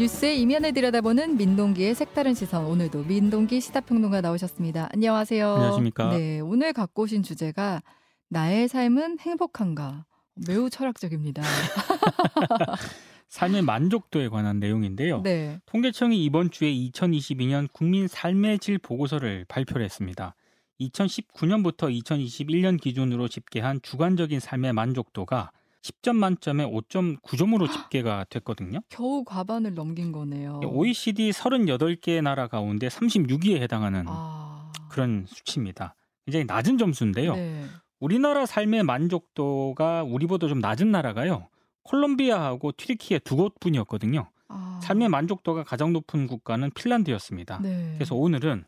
뉴스의 이면을 들여다보는 민동기의 색다른 시선. 오늘도 민동기 시사평론가 나오셨습니다. 안녕하세요. 안녕하십니까. 네, 오늘 갖고 오신 주제가 나의 삶은 행복한가. 매우 철학적입니다. 삶의 만족도에 관한 내용인데요. 네. 통계청이 이번 주에 2022년 국민 삶의 질 보고서를 발표를 했습니다. 2019년부터 2021년 기준으로 집계한 주관적인 삶의 만족도가 10점 만점에 5.9점으로 집계가 됐거든요. 겨우 과반을 넘긴 거네요. OECD 38개 나라 가운데 36위에 해당하는 아. 그런 수치입니다. 굉장히 낮은 점수인데요. 네. 우리나라 삶의 만족도가 우리보다 좀 낮은 나라가요. 콜롬비아하고 튀르키예 두 곳뿐이었거든요. 아. 삶의 만족도가 가장 높은 국가는 핀란드였습니다. 네. 그래서 오늘은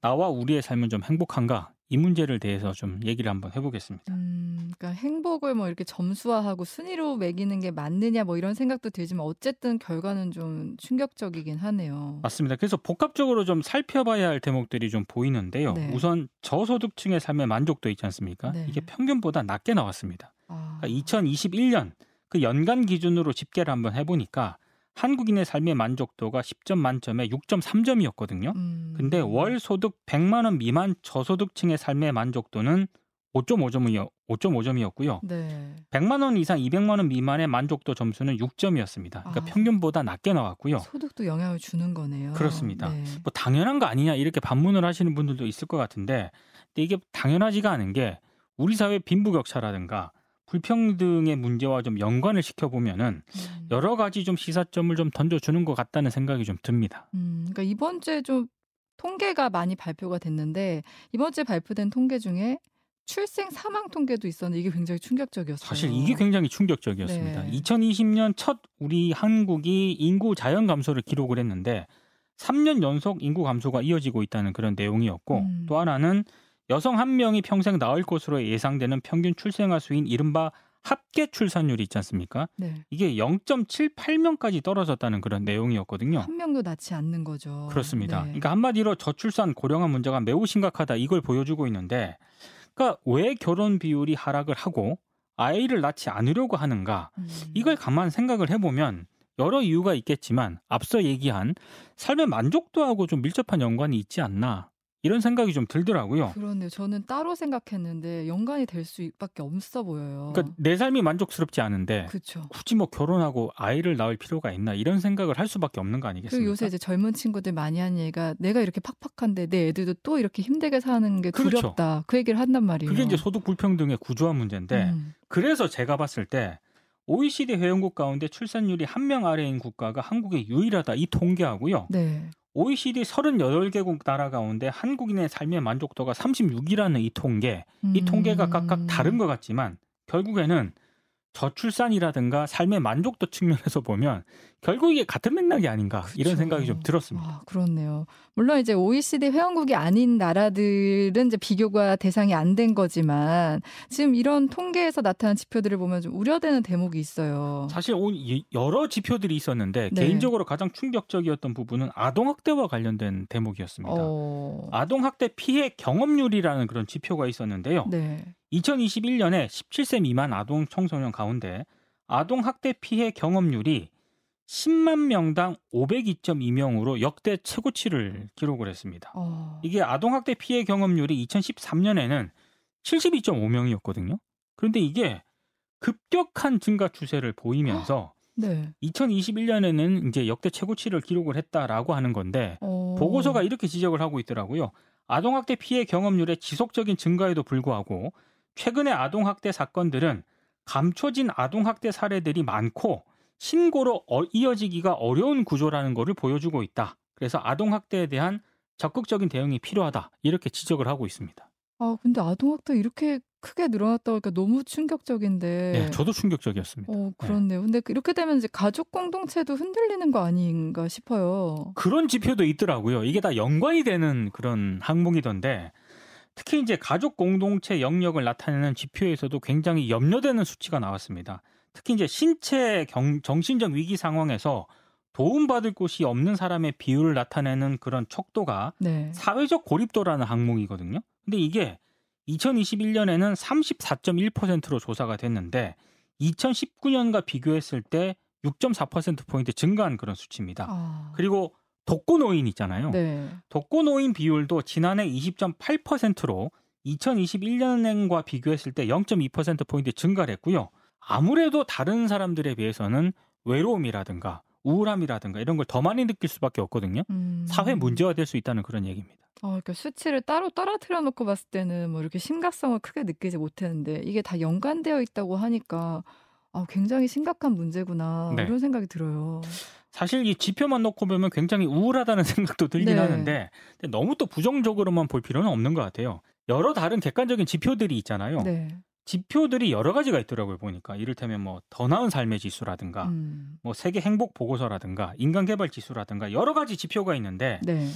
나와 우리의 삶은 좀 행복한가 이 문제를 대해서 좀 얘기를 한번 해보겠습니다. 음, 그러니까 행복을 뭐 이렇게 점수화하고 순위로 매기는 게 맞느냐 뭐 이런 생각도 들지만 어쨌든 결과는 좀 충격적이긴 하네요. 맞습니다. 그래서 복합적으로 좀 살펴봐야 할 대목들이 좀 보이는데요. 네. 우선 저소득층의 삶의 만족도 있지 않습니까? 네. 이게 평균보다 낮게 나왔습니다. 아. 그러니까 2021년 그 연간 기준으로 집계를 한번 해보니까 한국인의 삶의 만족도가 10점 만점에 6.3점이었거든요. 음. 근데 월 소득 100만 원 미만 저소득층의 삶의 만족도는 5.5점이요. 5.5점이었고요. 네. 100만 원 이상 200만 원 미만의 만족도 점수는 6점이었습니다. 그러니까 아. 평균보다 낮게 나왔고요. 소득도 영향을 주는 거네요. 그렇습니다. 네. 뭐 당연한 거 아니냐 이렇게 반문을 하시는 분들도 있을 것 같은데 근데 이게 당연하지가 않은 게 우리 사회 빈부격차라든가 불평등의 문제와 좀 연관을 시켜보면은 음. 여러 가지 좀 시사점을 좀 던져주는 것 같다는 생각이 좀 듭니다. 음, 그러니까 이번 주에 좀 통계가 많이 발표가 됐는데 이번 주에 발표된 통계 중에 출생 사망 통계도 있었는데 이게 굉장히 충격적이었어요. 사실 이게 굉장히 충격적이었습니다. 네. 2020년 첫 우리 한국이 인구 자연 감소를 기록을 했는데 3년 연속 인구 감소가 이어지고 있다는 그런 내용이었고 음. 또 하나는 여성 한 명이 평생 낳을 것으로 예상되는 평균 출생아 수인 이른바 합계 출산율이 있지 않습니까? 네. 이게 0.78명까지 떨어졌다는 그런 내용이었거든요. 한 명도 낳지 않는 거죠. 그렇습니다. 네. 그러니까 한마디로 저출산 고령화 문제가 매우 심각하다 이걸 보여주고 있는데, 그러니까 왜 결혼 비율이 하락을 하고 아이를 낳지 않으려고 하는가? 음. 이걸 가만 생각을 해보면 여러 이유가 있겠지만 앞서 얘기한 삶의 만족도하고 좀 밀접한 연관이 있지 않나 이런 생각이 좀 들더라고요. 그런데 저는 따로 생각했는데 연관이 될 수밖에 없어 보여요. 그러니까 내 삶이 만족스럽지 않은데 그렇죠. 굳이 뭐 결혼하고 아이를 낳을 필요가 있나 이런 생각을 할 수밖에 없는 거 아니겠습니까? 요새 이제 젊은 친구들 많이 하는 얘기가 내가 이렇게 팍팍한데 내 애들도 또 이렇게 힘들게 사는 게 그렇죠. 두렵다. 그 얘기를 한단 말이에요. 그게 이제 소득 불평등의 구조화 문제인데 음. 그래서 제가 봤을 때 OECD 회원국 가운데 출산율이 한 명 아래인 국가가 한국이 유일하다 이 통계하고요. 네. OECD 38개국 나라 가운데 한국인의 삶의 만족도가 36이라는 이 통계, 이 통계가 음. 각각 다른 것 같지만 결국에는 저출산이라든가 삶의 만족도 측면에서 보면 결국 이게 같은 맥락이 아닌가 이런 그쵸. 생각이 좀 들었습니다. 아, 그렇네요. 물론 이제 OECD 회원국이 아닌 나라들은 이제 비교가 대상이 안 된 거지만 지금 이런 통계에서 나타난 지표들을 보면 좀 우려되는 대목이 있어요. 사실 여러 지표들이 있었는데 네. 개인적으로 가장 충격적이었던 부분은 아동 학대와 관련된 대목이었습니다. 어. 아동 학대 피해 경험률이라는 그런 지표가 있었는데요. 네. 2021년에 17세 미만 아동 청소년 가운데 아동 학대 피해 경험률이 10만 명당 502.2명으로 역대 최고치를 기록을 했습니다. 어. 이게 아동학대 피해 경험률이 2013년에는 72.5명이었거든요. 그런데 이게 급격한 증가 추세를 보이면서 네. 2021년에는 이제 역대 최고치를 기록을 했다라고 하는 건데 어. 보고서가 이렇게 지적을 하고 있더라고요. 아동학대 피해 경험률의 지속적인 증가에도 불구하고 최근의 아동학대 사건들은 감춰진 아동학대 사례들이 많고 신고로 어- 이어지기가 어려운 구조라는 것을 보여주고 있다. 그래서 아동 학대에 대한 적극적인 대응이 필요하다. 이렇게 지적을 하고 있습니다. 아, 근데 아동 학대 이렇게 크게 늘어났다고 하니까 너무 충격적인데. 네, 저도 충격적이었습니다. 어, 그렇네요. 근데 이렇게 되면 이제 가족 공동체도 흔들리는 거 아닌가 싶어요. 그런 지표도 있더라고요. 이게 다 연관이 되는 그런 항목이던데 특히 이제 가족 공동체 영역을 나타내는 지표에서도 굉장히 염려되는 수치가 나왔습니다. 특히 이제 신체 경- 정신적 위기 상황에서 도움받을 곳이 없는 사람의 비율을 나타내는 그런 척도가 네. 사회적 고립도라는 항목이거든요. 근데 이게 2021년에는 34.1%로 조사가 됐는데 2019년과 비교했을 때 6.4%포인트 증가한 그런 수치입니다. 아. 그리고 독거노인 있잖아요. 네. 독거노인 비율도 지난해 20.8%로 2021년과 비교했을 때 0.2%포인트 증가를 했고요. 아무래도 다른 사람들에 비해서는 외로움이라든가 우울함이라든가 이런 걸 더 많이 느낄 수밖에 없거든요. 음. 사회 문제화 될 수 있다는 그런 얘기입니다. 어, 그러니까 수치를 따로 떨어뜨려 놓고 봤을 때는 뭐 이렇게 심각성을 크게 느끼지 못했는데 이게 다 연관되어 있다고 하니까 아, 굉장히 심각한 문제구나 네. 이런 생각이 들어요. 사실 이 지표만 놓고 보면 굉장히 우울하다는 생각도 들긴 네. 하는데 너무 또 부정적으로만 볼 필요는 없는 것 같아요. 여러 다른 객관적인 지표들이 있잖아요. 네. 지표들이 여러 가지가 있더라고요 보니까 이를테면 뭐 더 나은 삶의 지수라든가 음. 뭐 세계 행복 보고서라든가 인간 개발 지수라든가 여러 가지 지표가 있는데 네.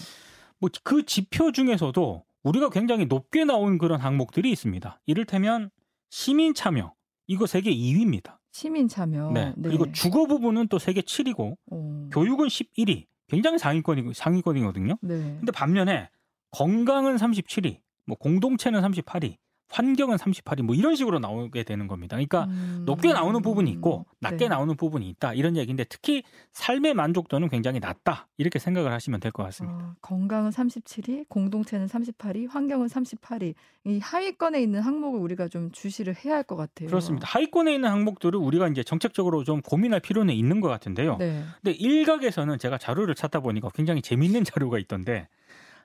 뭐그 지표 중에서도 우리가 굉장히 높게 나온 그런 항목들이 있습니다. 이를테면 시민 참여 이거 세계 2위입니다. 시민 참여. 네. 그리고 주거 부분은 또 세계 7위고 어. 교육은 11위. 굉장히 상위권이 상위권이거든요. 네. 근데 반면에 건강은 37위, 뭐 공동체는 38위, 환경은 38위, 뭐 이런 식으로 나오게 되는 겁니다. 그러니까 음. 높게 나오는 부분이 있고 낮게 네. 나오는 부분이 있다 이런 얘기인데 특히 삶의 만족도는 굉장히 낮다 이렇게 생각을 하시면 될 것 같습니다. 어, 건강은 37위, 공동체는 38위, 환경은 38위. 이 하위권에 있는 항목을 우리가 좀 주시를 해야 할 것 같아요. 그렇습니다. 하위권에 있는 항목들을 우리가 이제 정책적으로 좀 고민할 필요는 있는 것 같은데요. 네. 근데 일각에서는 제가 자료를 찾다 보니까 굉장히 재미있는 자료가 있던데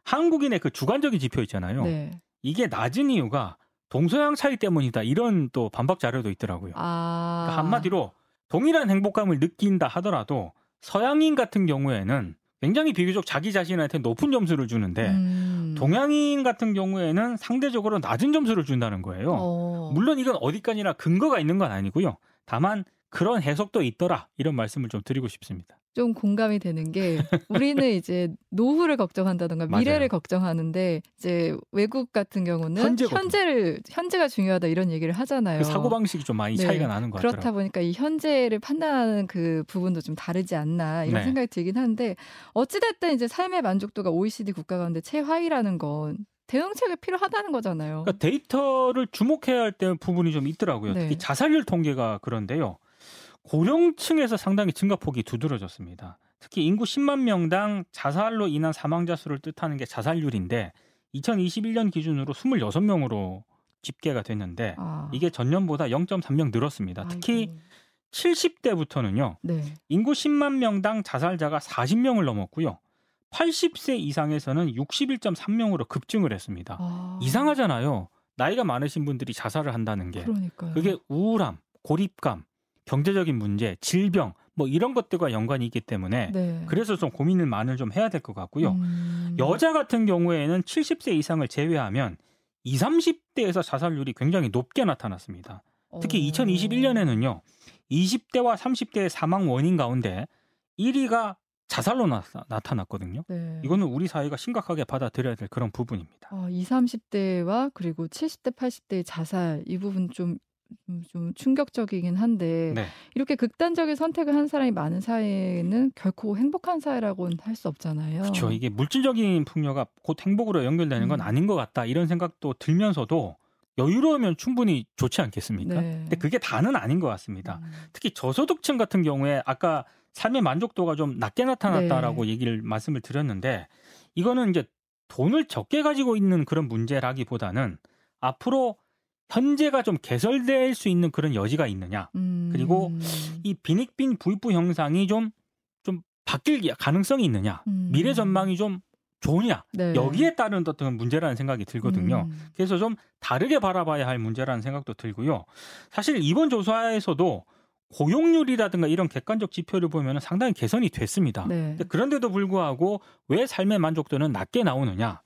한국인의 그 주관적인 지표 있잖아요. 네. 이게 낮은 이유가 동서양 차이 때문이다 이런 또 반박 자료도 있더라고요. 아. 그러니까 한마디로 동일한 행복감을 느낀다 하더라도 서양인 같은 경우에는 굉장히 비교적 자기 자신한테 높은 점수를 주는데 음. 동양인 같은 경우에는 상대적으로 낮은 점수를 준다는 거예요. 어. 물론 이건 어디까지나 근거가 있는 건 아니고요. 다만 그런 해석도 있더라 이런 말씀을 좀 드리고 싶습니다. 좀 공감이 되는 게 우리는 이제 노후를 걱정한다던가. 미래를 걱정하는데 이제 외국 같은 경우는. 현재를 현재가 중요하다 이런 얘기를 하잖아요. 그 사고 방식이 좀 많이 네. 차이가 나는 것 그렇다 같더라고요. 보니까 이 현재를 판단하는 그 부분도 좀 다르지 않나 이런 네. 생각이 들긴 하는데 어찌 됐든 이제 삶의 만족도가 OECD 국가 가운데 최하위라는 건 대응책이 필요하다는 거잖아요. 그러니까 데이터를 주목해야 할때 부분이 좀 있더라고요. 네. 특히 자살률 통계가 그런데요. 고령층에서 상당히 증가폭이 두드러졌습니다. 특히 인구 10만 명당 자살로 인한 사망자 수를 뜻하는 게 자살률인데 2021년 기준으로 26명으로 집계가 됐는데 아. 이게 전년보다 0.3명 늘었습니다. 특히 아이고. 70대부터는요. 네. 인구 10만 명당 자살자가 40명을 넘었고요. 80세 이상에서는 61.3명으로 급증을 했습니다. 아. 이상하잖아요. 나이가 많으신 분들이 자살을 한다는 게. 그러니까요. 그게 우울함, 고립감, 경제적인 문제, 질병 뭐 이런 것들과 연관이 있기 때문에 네. 그래서 좀 고민을 많이 좀 해야 될 것 같고요. 음. 여자 같은 경우에는 70세 이상을 제외하면 20, 30대에서 자살률이 굉장히 높게 나타났습니다. 특히 어. 2021년에는요. 20대와 30대의 사망 원인 가운데 1위가 자살로 나, 나타났거든요. 네. 이거는 우리 사회가 심각하게 받아들여야 될 그런 부분입니다. 어, 20, 30대와 그리고 70대, 80대의 자살 이 부분 좀, 음, 좀 충격적이긴 한데 네. 이렇게 극단적인 선택을 한 사람이 많은 사회는 결코 행복한 사회라고는 할 수 없잖아요. 그렇죠. 이게 물질적인 풍요가 곧 행복으로 연결되는 건 음. 아닌 것 같다. 이런 생각도 들면서도 여유로우면 충분히 좋지 않겠습니까? 네. 근데 그게 다는 아닌 것 같습니다. 음. 특히 저소득층 같은 경우에 아까 삶의 만족도가 좀 낮게 나타났다라고 네. 얘기를 말씀을 드렸는데 이거는 이제 돈을 적게 가지고 있는 그런 문제라기보다는 앞으로 현재가 좀 개설될 수 있는 그런 여지가 있느냐. 음. 그리고 이 빈익빈 부익부 형상이 좀, 좀 바뀔 가능성이 있느냐. 음. 미래 전망이 좀 좋으냐. 네. 여기에 따른 어떤 문제라는 생각이 들거든요. 음. 그래서 좀 다르게 바라봐야 할 문제라는 생각도 들고요. 사실 이번 조사에서도 고용률이라든가 이런 객관적 지표를 보면 상당히 개선이 됐습니다. 네. 그런데도 불구하고 왜 삶의 만족도는 낮게 나오느냐?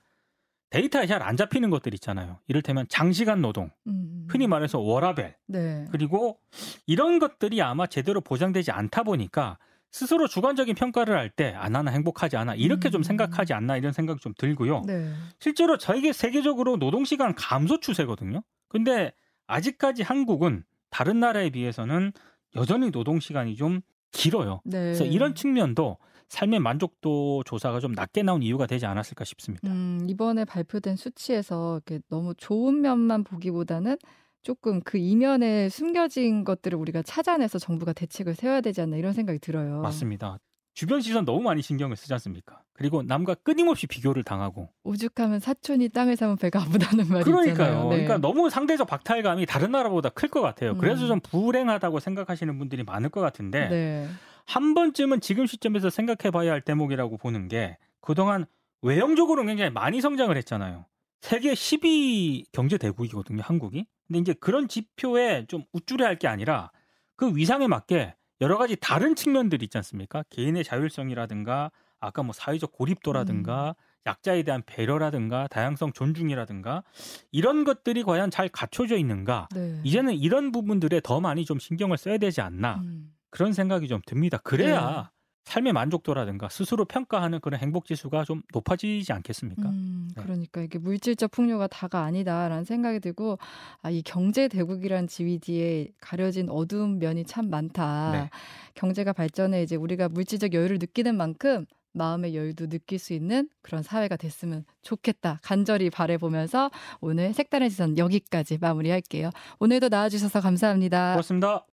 데이터에 잘 안 잡히는 것들 있잖아요. 이를테면 장시간 노동, 음. 흔히 말해서 워라벨, 네. 그리고 이런 것들이 아마 제대로 보장되지 않다 보니까 스스로 주관적인 평가를 할때아 나는 행복하지 않아 이렇게 좀 음. 생각하지 않나 이런 생각이 좀 들고요. 네. 실제로 저에게 세계적으로 노동 시간 감소 추세거든요. 근데 아직까지 한국은 다른 나라에 비해서는 여전히 노동 시간이 좀 길어요. 네. 그래서 이런 측면도 삶의 만족도 조사가 좀 낮게 나온 이유가 되지 않았을까 싶습니다. 음, 이번에 발표된 수치에서 너무 좋은 면만 보기보다는 조금 그 이면에 숨겨진 것들을 우리가 찾아내서 정부가 대책을 세워야 되지 않나 이런 생각이 들어요. 맞습니다. 주변 시선 너무 많이 신경을 쓰지 않습니까? 그리고 남과 끊임없이 비교를 당하고 오죽하면 사촌이 땅을 사면 배가 아프다는 말이 그러니까요. 있잖아요. 네. 그러니까 너무 상대적 박탈감이 다른 나라보다 클 것 같아요. 그래서 음. 좀 불행하다고 생각하시는 분들이 많을 것 같은데 네. 한 번쯤은 지금 시점에서 생각해 봐야 할 대목이라고 보는 게 그동안 외형적으로 굉장히 많이 성장을 했잖아요. 세계 10위 경제 대국이거든요, 한국이. 근데 이제 그런 지표에 좀 우쭐해 할 게 아니라 그 위상에 맞게 여러 가지 다른 측면들이 있지 않습니까? 개인의 자율성이라든가 아까 뭐 사회적 고립도라든가 약자에 대한 배려라든가 다양성 존중이라든가 이런 것들이 과연 잘 갖춰져 있는가? 네. 이제는 이런 부분들에 더 많이 좀 신경을 써야 되지 않나 음. 그런 생각이 좀 듭니다. 그래야 삶의 만족도라든가 스스로 평가하는 그런 행복 지수가 좀 높아지지 않겠습니까? 음, 네. 그러니까 이게 물질적 풍요가 다가 아니다라는 생각이 들고 아, 이 경제 대국이란 지위 뒤에 가려진 어두운 면이 참 많다. 네. 경제가 발전해 이제 우리가 물질적 여유를 느끼는 만큼 마음의 여유도 느낄 수 있는 그런 사회가 됐으면 좋겠다. 간절히 바래보면서 오늘 색다른 시선 여기까지 마무리할게요. 오늘도 나와주셔서 감사합니다. 그렇습니다.